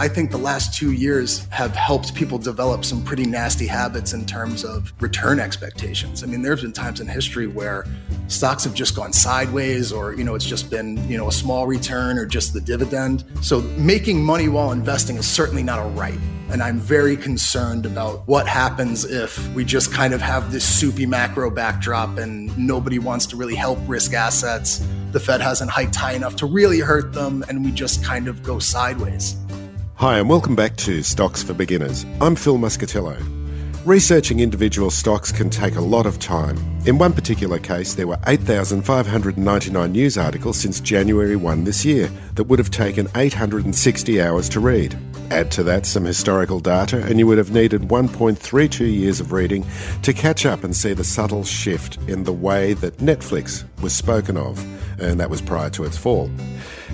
I think the last two years have helped people develop some pretty nasty habits in terms of return expectations. I mean, there's been times in history where stocks have just gone sideways or, you know, it's just been, you know, a small return or just the dividend. So making money while investing is certainly not a right. And I'm very concerned about what happens if we just kind of have this soupy macro backdrop and nobody wants to really help risk assets. The Fed hasn't hiked high enough to really hurt them, and we just kind of go sideways. Hi, and welcome back to Stocks for Beginners. I'm Phil Muscatello. Researching individual stocks can take a lot of time. In one particular case, there were 8,599 news articles since January 1 this year that would have taken 860 hours to read. Add to that some historical data, and you would have needed 1.32 years of reading to catch up and see the subtle shift in the way that Netflix was spoken of, and that was prior to its fall.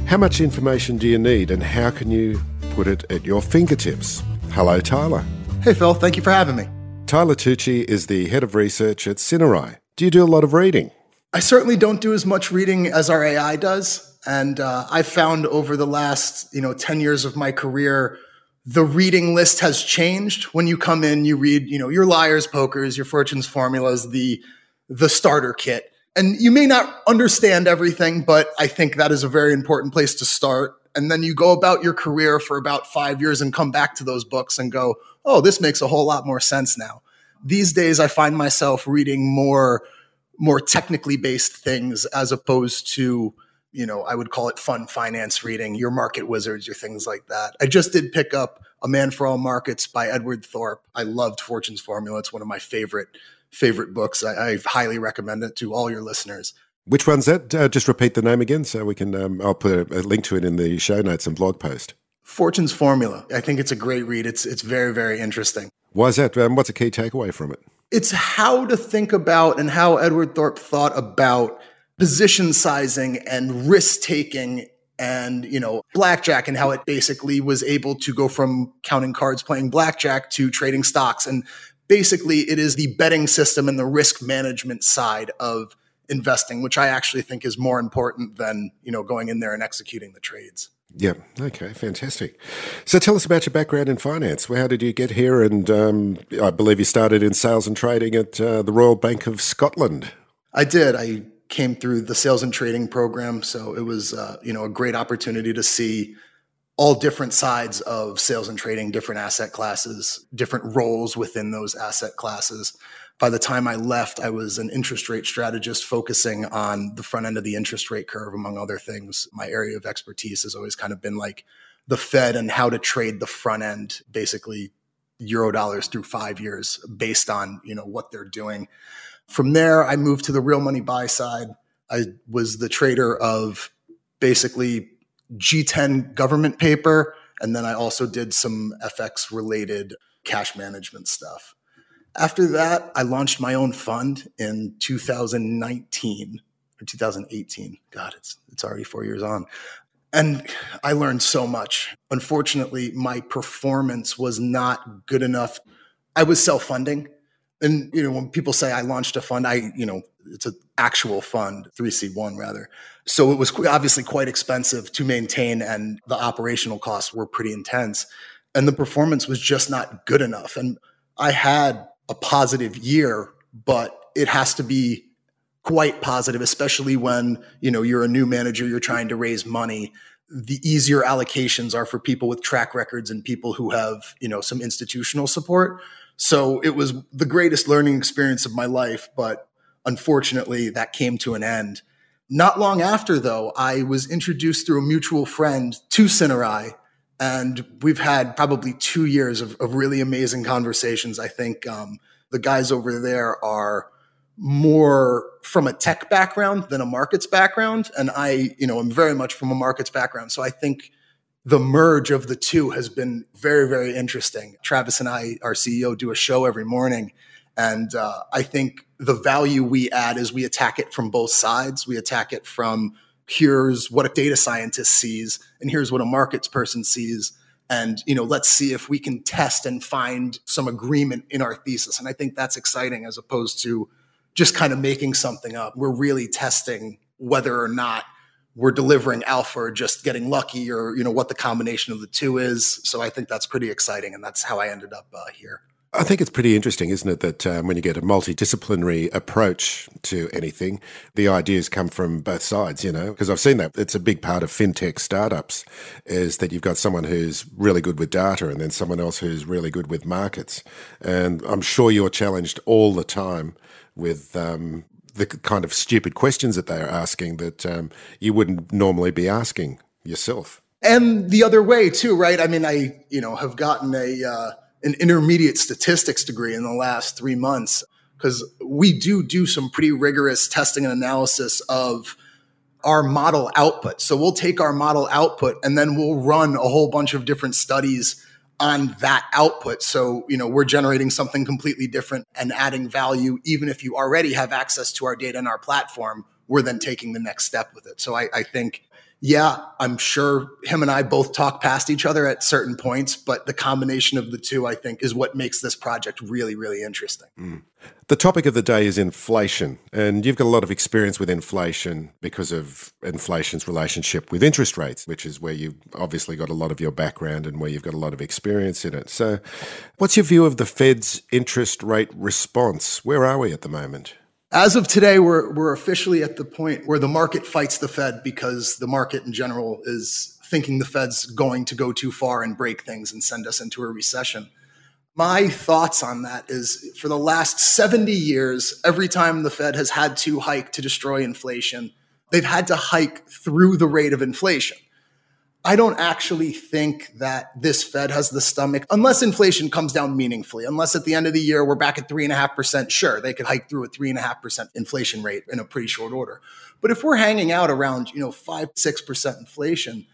How much information do you need, and how can you put it at your fingertips? Hello, Tyler. Hey, Phil, thank you for having me. Tyler Tucci is the head of research at Cinerai. Do you do a lot of reading? I certainly don't do as much reading as our AI does. And uh, I've found over the last, you know, 10 years of my career, the reading list has changed. When you come in, you read, you know, your liars, pokers, your fortunes formulas, the the starter kit. And you may not understand everything, but I think that is a very important place to start. And then you go about your career for about five years and come back to those books and go, oh, this makes a whole lot more sense now. These days, I find myself reading more, more technically based things as opposed to, you know, I would call it fun finance reading, your market wizards, your things like that. I just did pick up A Man for All Markets by Edward Thorp. I loved Fortune's Formula. It's one of my favorite favorite books. I, I highly recommend it to all your listeners. Which one's that? Uh, just repeat the name again so we can, um, I'll put a, a link to it in the show notes and blog post. Fortune's Formula. I think it's a great read. It's it's very very interesting. Why is that? Um, what's a key takeaway from it? It's how to think about and how Edward Thorp thought about position sizing and risk taking and you know blackjack and how it basically was able to go from counting cards playing blackjack to trading stocks and basically it is the betting system and the risk management side of investing which i actually think is more important than you know going in there and executing the trades yeah. Okay. Fantastic. So tell us about your background in finance. How did you get here? And um, I believe you started in sales and trading at uh, the Royal Bank of Scotland. I did. I came through the sales and trading program, so it was uh, you know a great opportunity to see all different sides of sales and trading, different asset classes, different roles within those asset classes by the time I left, I was an interest rate strategist focusing on the front end of the interest rate curve, among other things. My area of expertise has always kind of been like the Fed and how to trade the front end, basically euro dollars through five years based on, you know, what they're doing. From there, I moved to the real money buy side. I was the trader of basically G10 government paper. And then I also did some FX related cash management stuff. After that, I launched my own fund in 2019 or 2018. God, it's it's already 4 years on. And I learned so much. Unfortunately, my performance was not good enough. I was self-funding. And you know, when people say I launched a fund, I, you know, it's an actual fund, 3C1 rather. So it was obviously quite expensive to maintain and the operational costs were pretty intense and the performance was just not good enough. And I had a positive year, but it has to be quite positive, especially when, you know, you're a new manager, you're trying to raise money. The easier allocations are for people with track records and people who have, you know, some institutional support. So it was the greatest learning experience of my life, but unfortunately that came to an end. Not long after, though, I was introduced through a mutual friend to Cinerai and we've had probably two years of, of really amazing conversations. I think um, the guys over there are more from a tech background than a markets background. And I, you know, am very much from a markets background. So I think the merge of the two has been very, very interesting. Travis and I, our CEO, do a show every morning. And uh, I think the value we add is we attack it from both sides. We attack it from here's what a data scientist sees, and here's what a markets person sees. And you know let's see if we can test and find some agreement in our thesis. And i think that's exciting as opposed to just kind of making something up. We're really testing whether or not we're delivering alpha or just getting lucky or you know what the combination of the two is. So i think that's pretty exciting and that's how i ended up uh, here I think it's pretty interesting, isn't it, that um, when you get a multidisciplinary approach to anything, the ideas come from both sides, you know, because I've seen that. It's a big part of fintech startups is that you've got someone who's really good with data and then someone else who's really good with markets. And I'm sure you're challenged all the time with um, the kind of stupid questions that they are asking that um, you wouldn't normally be asking yourself. And the other way, too, right? I mean, I, you know, have gotten a, uh, an intermediate statistics degree in the last three months because we do do some pretty rigorous testing and analysis of our model output. So we'll take our model output and then we'll run a whole bunch of different studies on that output. So, you know, we're generating something completely different and adding value. Even if you already have access to our data and our platform, we're then taking the next step with it. So I, I think yeah, I'm sure him and I both talk past each other at certain points, but the combination of the two, I think, is what makes this project really, really interesting. Mm. The topic of the day is inflation, and you've got a lot of experience with inflation because of inflation's relationship with interest rates, which is where you've obviously got a lot of your background and where you've got a lot of experience in it. So, what's your view of the Fed's interest rate response? Where are we at the moment? As of today, we're, we're officially at the point where the market fights the Fed because the market in general is thinking the Fed's going to go too far and break things and send us into a recession. My thoughts on that is for the last 70 years, every time the Fed has had to hike to destroy inflation, they've had to hike through the rate of inflation. I don't actually think that this Fed has the stomach, unless inflation comes down meaningfully, unless at the end of the year we're back at three and a half percent. Sure, they could hike through a three and a half percent inflation rate in a pretty short order. But if we're hanging out around, you know, five, six percent inflation,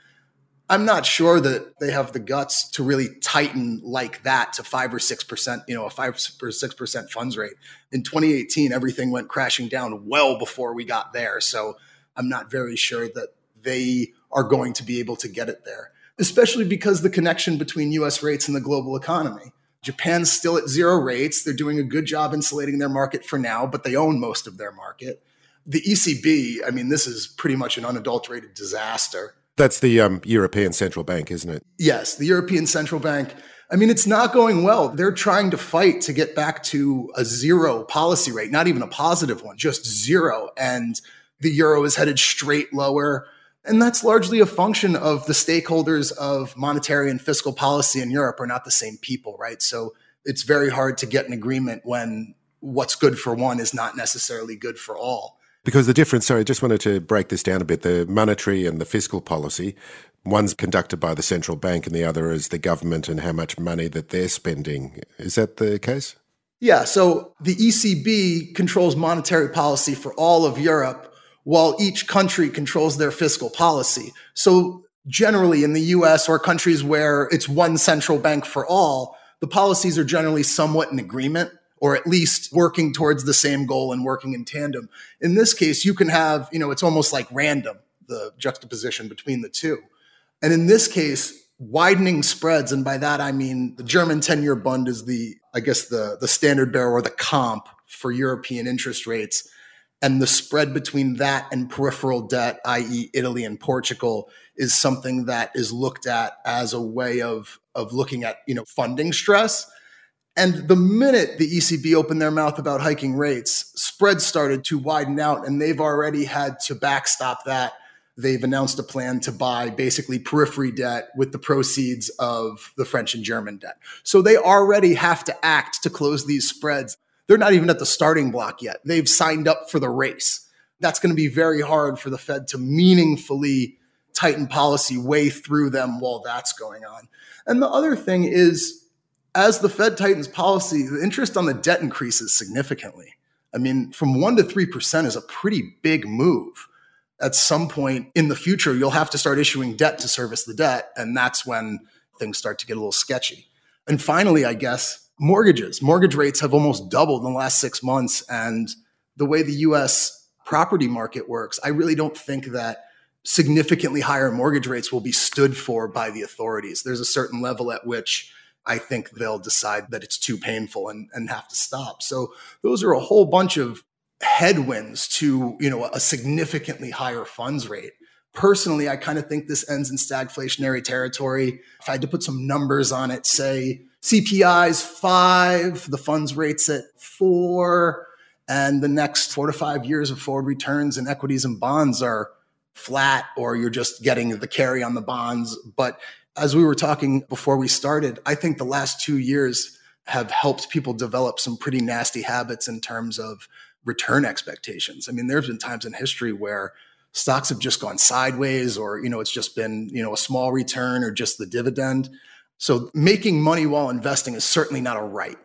I'm not sure that they have the guts to really tighten like that to five or six percent, you know, a five or six percent funds rate. In 2018, everything went crashing down well before we got there. So I'm not very sure that they are going to be able to get it there, especially because the connection between US rates and the global economy. Japan's still at zero rates. They're doing a good job insulating their market for now, but they own most of their market. The ECB, I mean, this is pretty much an unadulterated disaster. That's the um, European Central Bank, isn't it? Yes, the European Central Bank. I mean, it's not going well. They're trying to fight to get back to a zero policy rate, not even a positive one, just zero. And the euro is headed straight lower. And that's largely a function of the stakeholders of monetary and fiscal policy in Europe are not the same people, right? So it's very hard to get an agreement when what's good for one is not necessarily good for all. Because the difference, sorry, I just wanted to break this down a bit. The monetary and the fiscal policy, one's conducted by the central bank and the other is the government and how much money that they're spending. Is that the case? Yeah. So the ECB controls monetary policy for all of Europe while each country controls their fiscal policy. So generally in the US or countries where it's one central bank for all, the policies are generally somewhat in agreement or at least working towards the same goal and working in tandem. In this case, you can have, you know, it's almost like random, the juxtaposition between the two. And in this case, widening spreads, and by that I mean the German 10-year bund is the, I guess the, the standard bearer or the comp for European interest rates and the spread between that and peripheral debt, i.e., Italy and Portugal, is something that is looked at as a way of, of looking at you know funding stress. And the minute the ECB opened their mouth about hiking rates, spreads started to widen out, and they've already had to backstop that. They've announced a plan to buy basically periphery debt with the proceeds of the French and German debt. So they already have to act to close these spreads they're not even at the starting block yet. They've signed up for the race. That's going to be very hard for the Fed to meaningfully tighten policy way through them while that's going on. And the other thing is, as the Fed tightens policy, the interest on the debt increases significantly. I mean, from 1 to 3% is a pretty big move. At some point in the future, you'll have to start issuing debt to service the debt. And that's when things start to get a little sketchy. And finally, I guess, mortgages. Mortgage rates have almost doubled in the last six months. And the way the US property market works, I really don't think that significantly higher mortgage rates will be stood for by the authorities. There's a certain level at which I think they'll decide that it's too painful and, and have to stop. So those are a whole bunch of headwinds to, you know, a significantly higher funds rate. Personally, I kind of think this ends in stagflationary territory. If I had to put some numbers on it, say CPI's five, the funds rate's at four, and the next four to five years of forward returns in equities and bonds are flat, or you're just getting the carry on the bonds. But as we were talking before we started, I think the last two years have helped people develop some pretty nasty habits in terms of return expectations. I mean, there's been times in history where stocks have just gone sideways or, you know, it's just been, you know, a small return or just the dividend. So making money while investing is certainly not a right.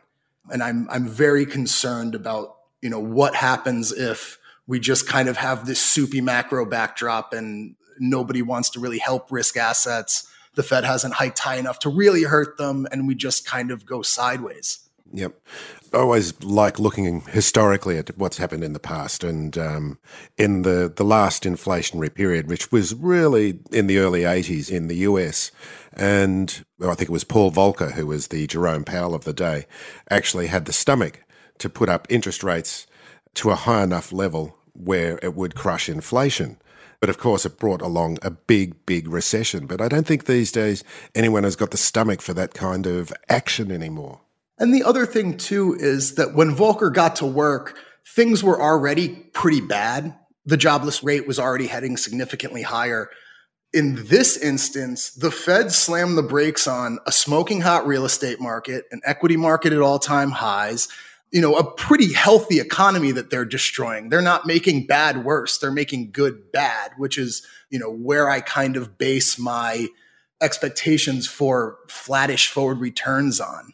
And I'm I'm very concerned about, you know, what happens if we just kind of have this soupy macro backdrop and nobody wants to really help risk assets the Fed hasn't hiked high enough to really hurt them, and we just kind of go sideways. Yep. I always like looking historically at what's happened in the past. And um, in the, the last inflationary period, which was really in the early 80s in the US, and well, I think it was Paul Volcker, who was the Jerome Powell of the day, actually had the stomach to put up interest rates to a high enough level where it would crush inflation. But of course, it brought along a big, big recession. But I don't think these days anyone has got the stomach for that kind of action anymore. And the other thing, too, is that when Volcker got to work, things were already pretty bad. The jobless rate was already heading significantly higher. In this instance, the Fed slammed the brakes on a smoking hot real estate market, an equity market at all time highs, you know, a pretty healthy economy that they're destroying. They're not making bad worse. They're making good bad, which is, you know, where I kind of base my expectations for flattish forward returns on.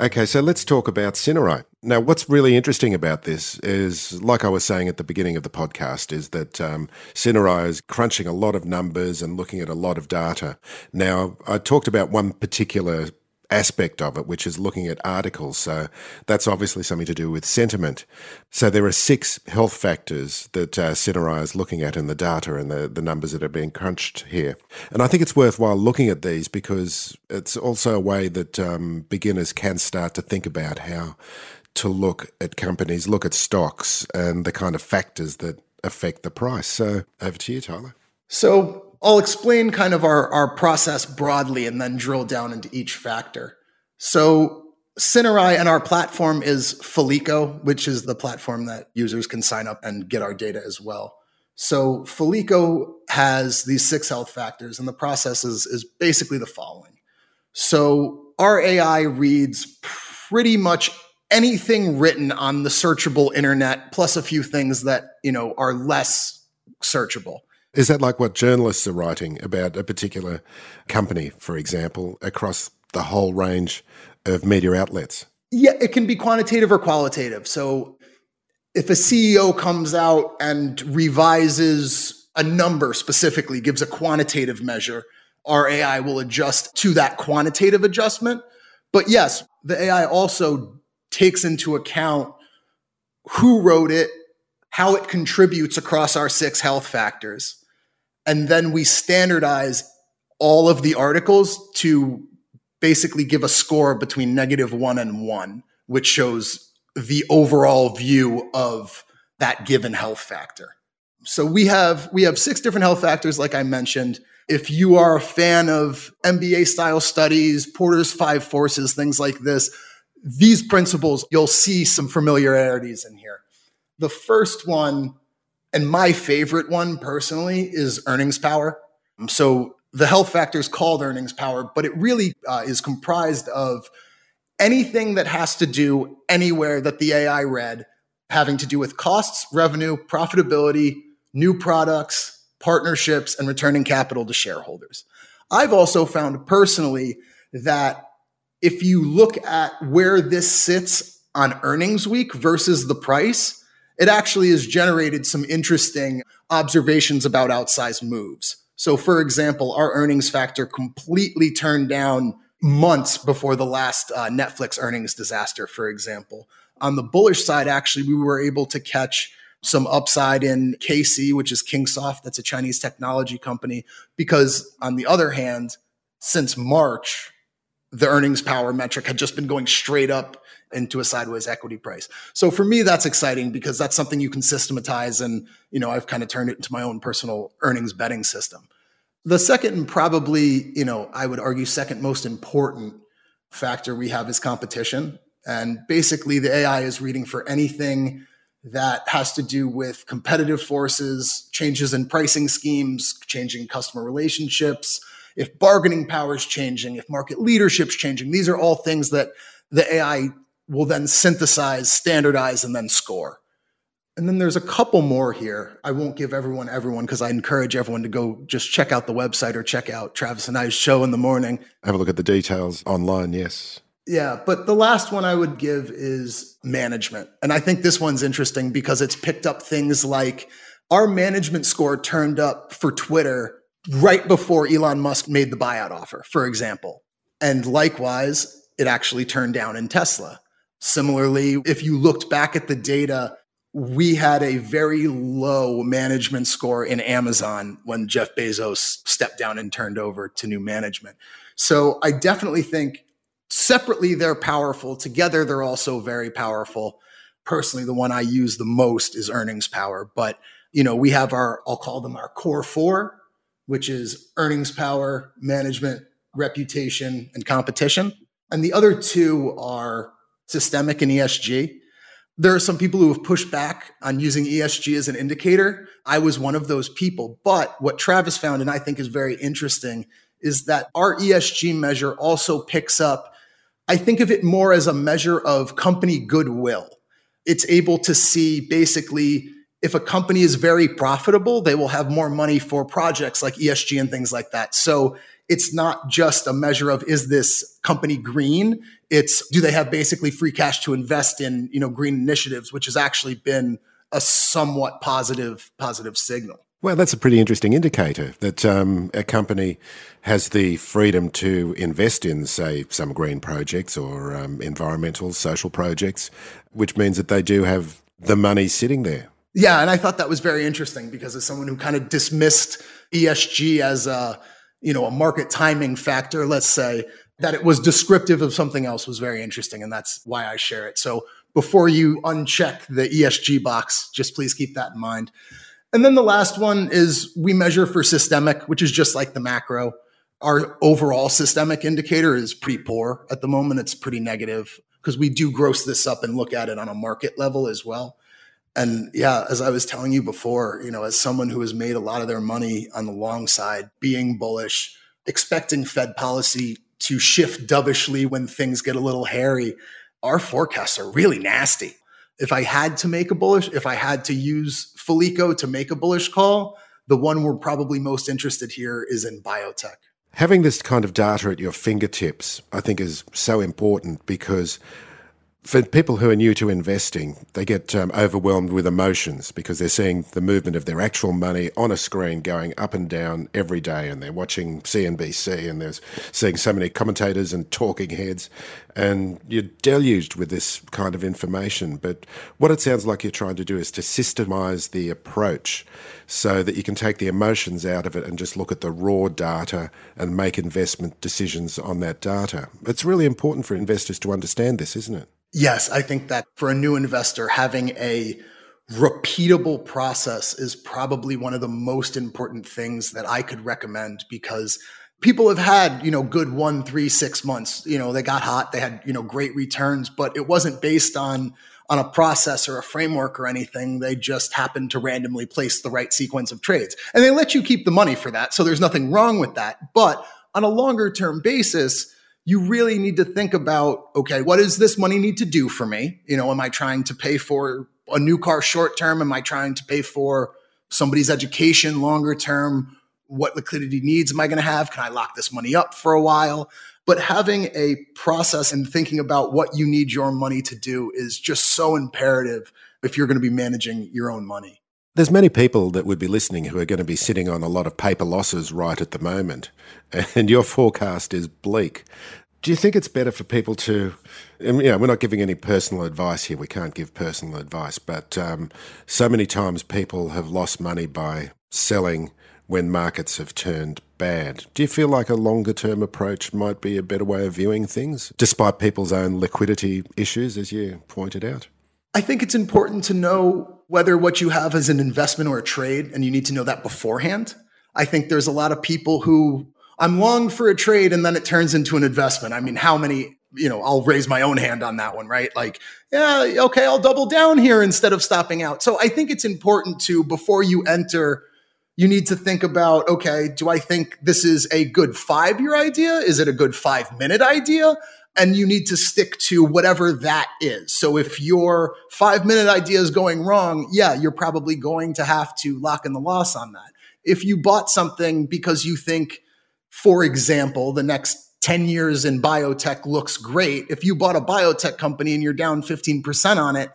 Okay, so let's talk about Cinerai. Now, what's really interesting about this is, like I was saying at the beginning of the podcast, is that um, Cinerai is crunching a lot of numbers and looking at a lot of data. Now, I talked about one particular aspect of it, which is looking at articles. So that's obviously something to do with sentiment. So there are six health factors that uh, Cinerai is looking at in the data and the, the numbers that are being crunched here. And I think it's worthwhile looking at these because it's also a way that um, beginners can start to think about how to look at companies, look at stocks, and the kind of factors that affect the price. So over to you, Tyler. So I'll explain kind of our, our process broadly and then drill down into each factor. So Cinerai and our platform is Felico, which is the platform that users can sign up and get our data as well. So Felico has these six health factors, and the process is, is basically the following. So our AI reads pretty much anything written on the searchable internet, plus a few things that you know are less searchable. Is that like what journalists are writing about a particular company, for example, across the whole range of media outlets? Yeah, it can be quantitative or qualitative. So if a CEO comes out and revises a number specifically, gives a quantitative measure, our AI will adjust to that quantitative adjustment. But yes, the AI also takes into account who wrote it, how it contributes across our six health factors and then we standardize all of the articles to basically give a score between negative one and one, which shows the overall view of that given health factor. So we have we have six different health factors, like I mentioned. If you are a fan of MBA style studies, Porter's five forces, things like this, these principles, you'll see some familiarities in here. The first one, and my favorite one personally, is earnings power. So the health factor is called earnings power, but it really uh, is comprised of anything that has to do anywhere that the AI read having to do with costs, revenue, profitability, new products, partnerships, and returning capital to shareholders. I've also found personally that if you look at where this sits on earnings week versus the price, it actually has generated some interesting observations about outsized moves. So, for example, our earnings factor completely turned down months before the last uh, Netflix earnings disaster, for example. On the bullish side, actually, we were able to catch some upside in KC, which is Kingsoft, that's a Chinese technology company, because on the other hand, since March, the earnings power metric had just been going straight up into a sideways equity price. So for me, that's exciting because that's something you can systematize. And, you know, I've kind of turned it into my own personal earnings betting system. The second and probably, you know, I would argue second most important factor we have is competition. And basically the AI is reading for anything that has to do with competitive forces, changes in pricing schemes, changing customer relationships, if bargaining power is changing, if market leadership's changing. These are all things that the AI will then synthesize, standardize, and then score. And then there's a couple more here. I won't give everyone everyone because I encourage everyone to go just check out the website or check out Travis and I's show in the morning. Have a look at the details online, yes. Yeah, but the last one I would give is management. And I think this one's interesting because it's picked up things like our management score turned up for Twitter right before Elon Musk made the buyout offer, for example. And likewise, it actually turned down in Tesla. Similarly, if you looked back at the data, we had a very low management score in Amazon when Jeff Bezos stepped down and turned over to new management. So I definitely think separately they're powerful. Together, they're also very powerful. Personally, the one I use the most is earnings power. But, you know, we have our, I'll call them our core four which is earnings power, management, reputation, and competition. And the other two are systemic and ESG. There are some people who have pushed back on using ESG as an indicator. I was one of those people. But what Travis found, and I think is very interesting, is that our ESG measure also picks up, I think of it more as a measure of company goodwill. It's able to see basically if a company is very profitable, they will have more money for projects like ESG and things like that. So it's not just a measure of is this company green? It's do they have basically free cash to invest in, you know, green initiatives, which has actually been a somewhat positive positive signal. Well, that's a pretty interesting indicator that um, a company has the freedom to invest in, say, some green projects or um, environmental, social projects, which means that they do have the money sitting there. Yeah, and I thought that was very interesting because as someone who kind of dismissed ESG as a, you know, a market timing factor, let's say, that it was descriptive of something else was very interesting and that's why I share it. So before you uncheck the ESG box, just please keep that in mind. And then the last one is we measure for systemic, which is just like the macro. Our overall systemic indicator is pretty poor at the moment. It's pretty negative because we do gross this up and look at it on a market level as well. And yeah, as I was telling you before, you know, as someone who has made a lot of their money on the long side, being bullish, expecting Fed policy to shift dovishly when things get a little hairy, our forecasts are really nasty. If I had to make a bullish, if I had to use Felico to make a bullish call, the one we're probably most interested here is in biotech. Having this kind of data at your fingertips, I think, is so important because for people who are new to investing, they get um, overwhelmed with emotions because they're seeing the movement of their actual money on a screen going up and down every day, and they're watching CNBC and they're seeing so many commentators and talking heads, and you're deluged with this kind of information. But what it sounds like you're trying to do is to systemize the approach so that you can take the emotions out of it and just look at the raw data and make investment decisions on that data. It's really important for investors to understand this, isn't it? Yes, I think that for a new investor, having a repeatable process is probably one of the most important things that I could recommend because people have had, you know, good one, three, six months. You know, they got hot, they had, you know, great returns, but it wasn't based on on a process or a framework or anything. They just happened to randomly place the right sequence of trades. And they let you keep the money for that. So there's nothing wrong with that. But on a longer term basis, you really need to think about okay, what does this money need to do for me? You know, am I trying to pay for a new car short term? Am I trying to pay for somebody's education longer term? What liquidity needs am I going to have? Can I lock this money up for a while? But having a process and thinking about what you need your money to do is just so imperative if you're going to be managing your own money. There's many people that would be listening who are going to be sitting on a lot of paper losses right at the moment, and your forecast is bleak. Do you think it's better for people to, you know, we're not giving any personal advice here. We can't give personal advice, but um, so many times people have lost money by selling when markets have turned bad. Do you feel like a longer term approach might be a better way of viewing things, despite people's own liquidity issues, as you pointed out? I think it's important to know whether what you have is an investment or a trade, and you need to know that beforehand. I think there's a lot of people who I'm long for a trade and then it turns into an investment. I mean, how many, you know, I'll raise my own hand on that one, right? Like, yeah, okay, I'll double down here instead of stopping out. So I think it's important to, before you enter, you need to think about, okay, do I think this is a good five year idea? Is it a good five minute idea? And you need to stick to whatever that is. So if your five minute idea is going wrong, yeah, you're probably going to have to lock in the loss on that. If you bought something because you think, for example, the next 10 years in biotech looks great. If you bought a biotech company and you're down 15% on it,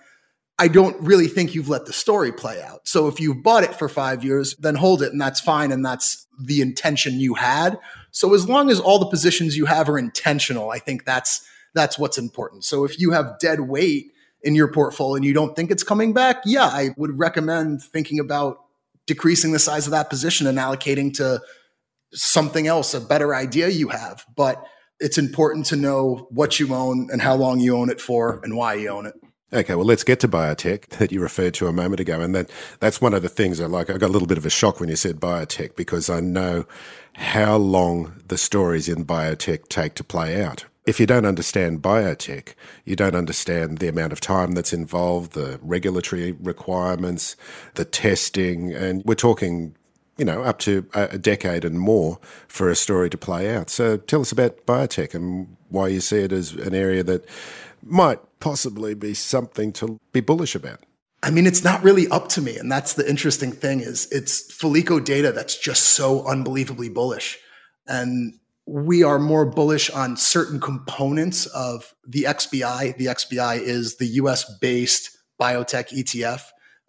I don't really think you've let the story play out. So if you've bought it for five years, then hold it and that's fine. And that's the intention you had. So as long as all the positions you have are intentional, I think that's, that's what's important. So if you have dead weight in your portfolio and you don't think it's coming back, yeah, I would recommend thinking about decreasing the size of that position and allocating to something else, a better idea you have. But it's important to know what you own and how long you own it for and why you own it. Okay, well, let's get to biotech that you referred to a moment ago, and that that's one of the things I like. I got a little bit of a shock when you said biotech because I know how long the stories in biotech take to play out. If you don't understand biotech, you don't understand the amount of time that's involved, the regulatory requirements, the testing, and we're talking you know, up to a decade and more for a story to play out. So tell us about biotech and why you see it as an area that might possibly be something to be bullish about. I mean, it's not really up to me. And that's the interesting thing is it's Felico data that's just so unbelievably bullish. And we are more bullish on certain components of the XBI. The XBI is the US based biotech ETF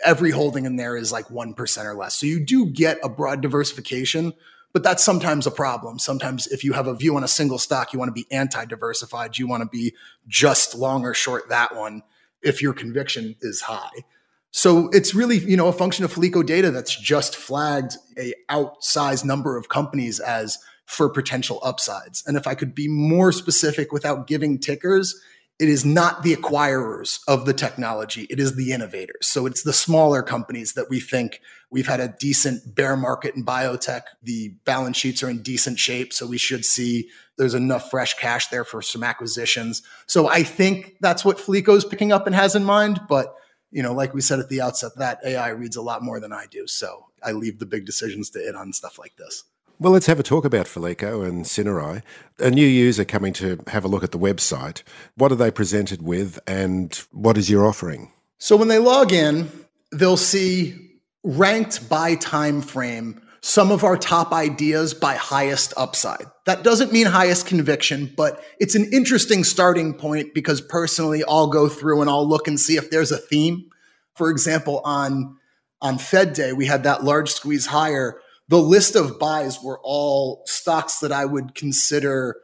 every holding in there is like 1% or less. So you do get a broad diversification, but that's sometimes a problem. Sometimes if you have a view on a single stock, you want to be anti-diversified. You want to be just long or short that one if your conviction is high. So it's really, you know, a function of Felico data that's just flagged a outsized number of companies as for potential upsides. And if I could be more specific without giving tickers, it is not the acquirers of the technology. It is the innovators. So it's the smaller companies that we think we've had a decent bear market in biotech. The balance sheets are in decent shape. So we should see there's enough fresh cash there for some acquisitions. So I think that's what Felico is picking up and has in mind. But, you know, like we said at the outset, that AI reads a lot more than I do. So I leave the big decisions to it on stuff like this. Well, let's have a talk about Felico and Cinerai. A new user coming to have a look at the website. What are they presented with and what is your offering? So when they log in, they'll see ranked by time frame some of our top ideas by highest upside. That doesn't mean highest conviction, but it's an interesting starting point because personally I'll go through and I'll look and see if there's a theme. For example, on on Fed Day, we had that large squeeze higher the list of buys were all stocks that I would consider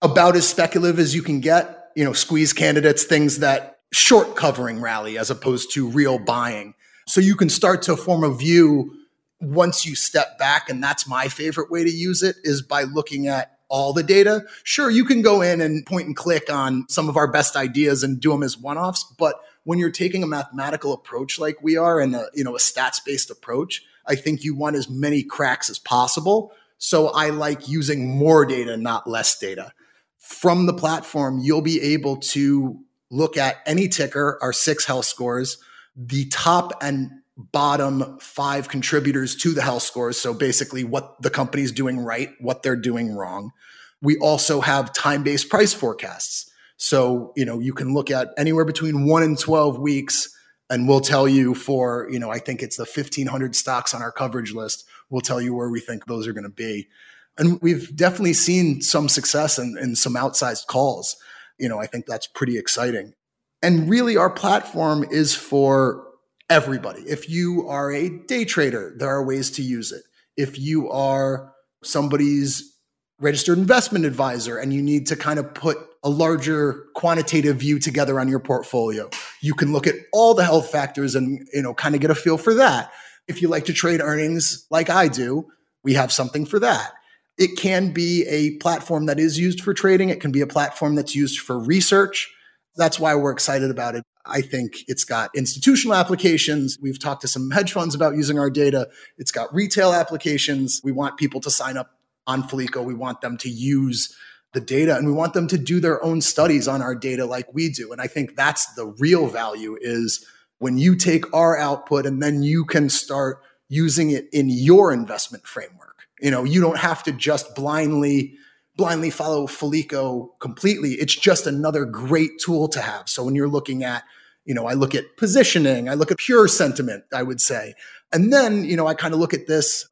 about as speculative as you can get, you know, squeeze candidates, things that short covering rally as opposed to real buying. So you can start to form a view once you step back. And that's my favorite way to use it is by looking at all the data. Sure, you can go in and point and click on some of our best ideas and do them as one offs, but when you're taking a mathematical approach like we are and a, you know, a stats based approach, I think you want as many cracks as possible. So I like using more data, not less data. From the platform, you'll be able to look at any ticker, our six health scores, the top and bottom five contributors to the health scores. So basically, what the company's doing right, what they're doing wrong. We also have time based price forecasts. So, you know, you can look at anywhere between one and 12 weeks, and we'll tell you for, you know, I think it's the 1500 stocks on our coverage list. We'll tell you where we think those are going to be. And we've definitely seen some success and, and some outsized calls. You know, I think that's pretty exciting. And really, our platform is for everybody. If you are a day trader, there are ways to use it. If you are somebody's registered investment advisor and you need to kind of put a larger quantitative view together on your portfolio, you can look at all the health factors and, you know, kind of get a feel for that. If you like to trade earnings like I do, we have something for that. It can be a platform that is used for trading. It can be a platform that's used for research. That's why we're excited about it. I think it's got institutional applications. We've talked to some hedge funds about using our data. It's got retail applications. We want people to sign up on Felico. We want them to use the data and we want them to do their own studies on our data like we do. And I think that's the real value is when you take our output and then you can start using it in your investment framework. You know, you don't have to just blindly blindly follow Felico completely. It's just another great tool to have. So when you're looking at, you know, I look at positioning, I look at pure sentiment, I would say. And then, you know, I kind of look at this.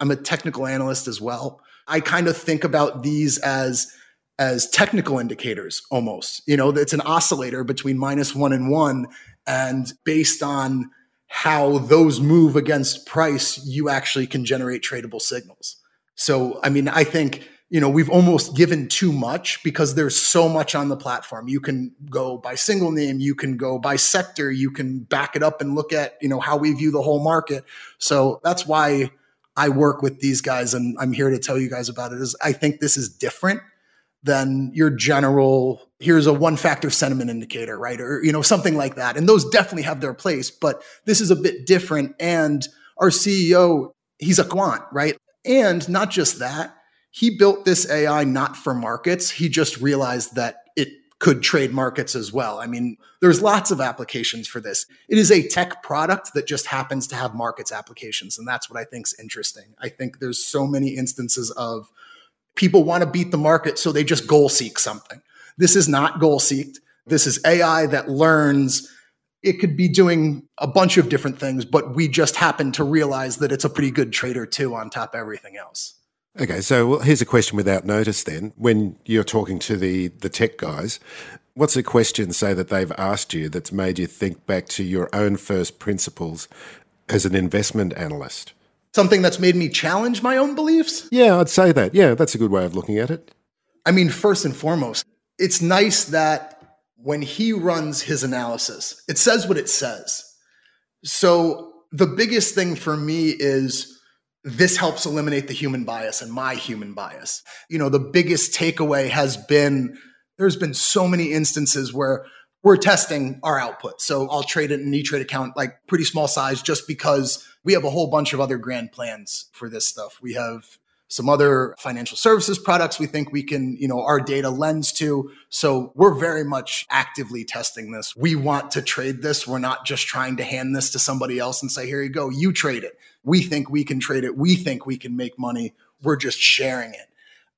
I'm a technical analyst as well. I kind of think about these as as technical indicators almost. You know, it's an oscillator between minus 1 and 1 and based on how those move against price, you actually can generate tradable signals. So, I mean, I think you know, we've almost given too much because there's so much on the platform. You can go by single name, you can go by sector, you can back it up and look at, you know, how we view the whole market. So that's why I work with these guys and I'm here to tell you guys about it is I think this is different than your general here's a one factor sentiment indicator, right? Or you know, something like that. And those definitely have their place, but this is a bit different and our CEO, he's a quant, right? And not just that, he built this AI not for markets. He just realized that it could trade markets as well. I mean, there's lots of applications for this. It is a tech product that just happens to have markets applications. And that's what I think is interesting. I think there's so many instances of people want to beat the market, so they just goal seek something. This is not goal seeked. This is AI that learns. It could be doing a bunch of different things, but we just happen to realize that it's a pretty good trader too on top of everything else. Okay, so well, here's a question without notice then. When you're talking to the, the tech guys, what's a question, say, that they've asked you that's made you think back to your own first principles as an investment analyst? Something that's made me challenge my own beliefs? Yeah, I'd say that. Yeah, that's a good way of looking at it. I mean, first and foremost, it's nice that when he runs his analysis, it says what it says. So the biggest thing for me is this helps eliminate the human bias and my human bias. You know, the biggest takeaway has been there's been so many instances where we're testing our output. So I'll trade it in an E-Trade account, like pretty small size, just because we have a whole bunch of other grand plans for this stuff. We have some other financial services products we think we can, you know, our data lends to. So we're very much actively testing this. We want to trade this. We're not just trying to hand this to somebody else and say, here you go, you trade it. We think we can trade it. We think we can make money. We're just sharing it.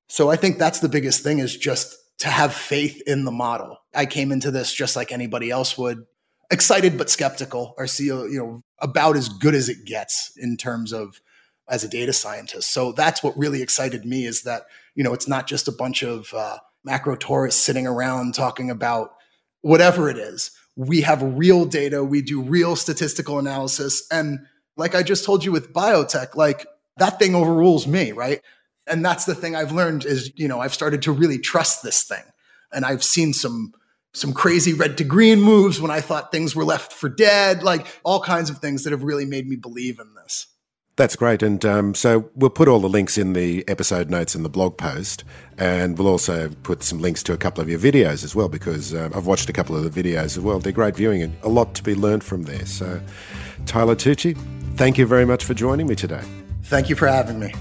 So I think that's the biggest thing is just to have faith in the model. I came into this just like anybody else would, excited but skeptical. Our CEO, you know, about as good as it gets in terms of as a data scientist. So that's what really excited me is that, you know, it's not just a bunch of uh, macro tourists sitting around talking about whatever it is. We have real data, we do real statistical analysis. And like I just told you with biotech, like that thing overrules me, right? And that's the thing I've learned is, you know, I've started to really trust this thing. And I've seen some some crazy red to green moves when I thought things were left for dead, like all kinds of things that have really made me believe in this. That's great. And um, so we'll put all the links in the episode notes and the blog post. And we'll also put some links to a couple of your videos as well, because uh, I've watched a couple of the videos as well. They're great viewing and a lot to be learned from there. So, Tyler Tucci, thank you very much for joining me today. Thank you for having me.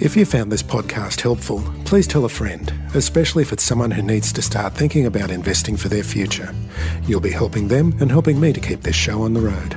If you found this podcast helpful, please tell a friend, especially if it's someone who needs to start thinking about investing for their future. You'll be helping them and helping me to keep this show on the road.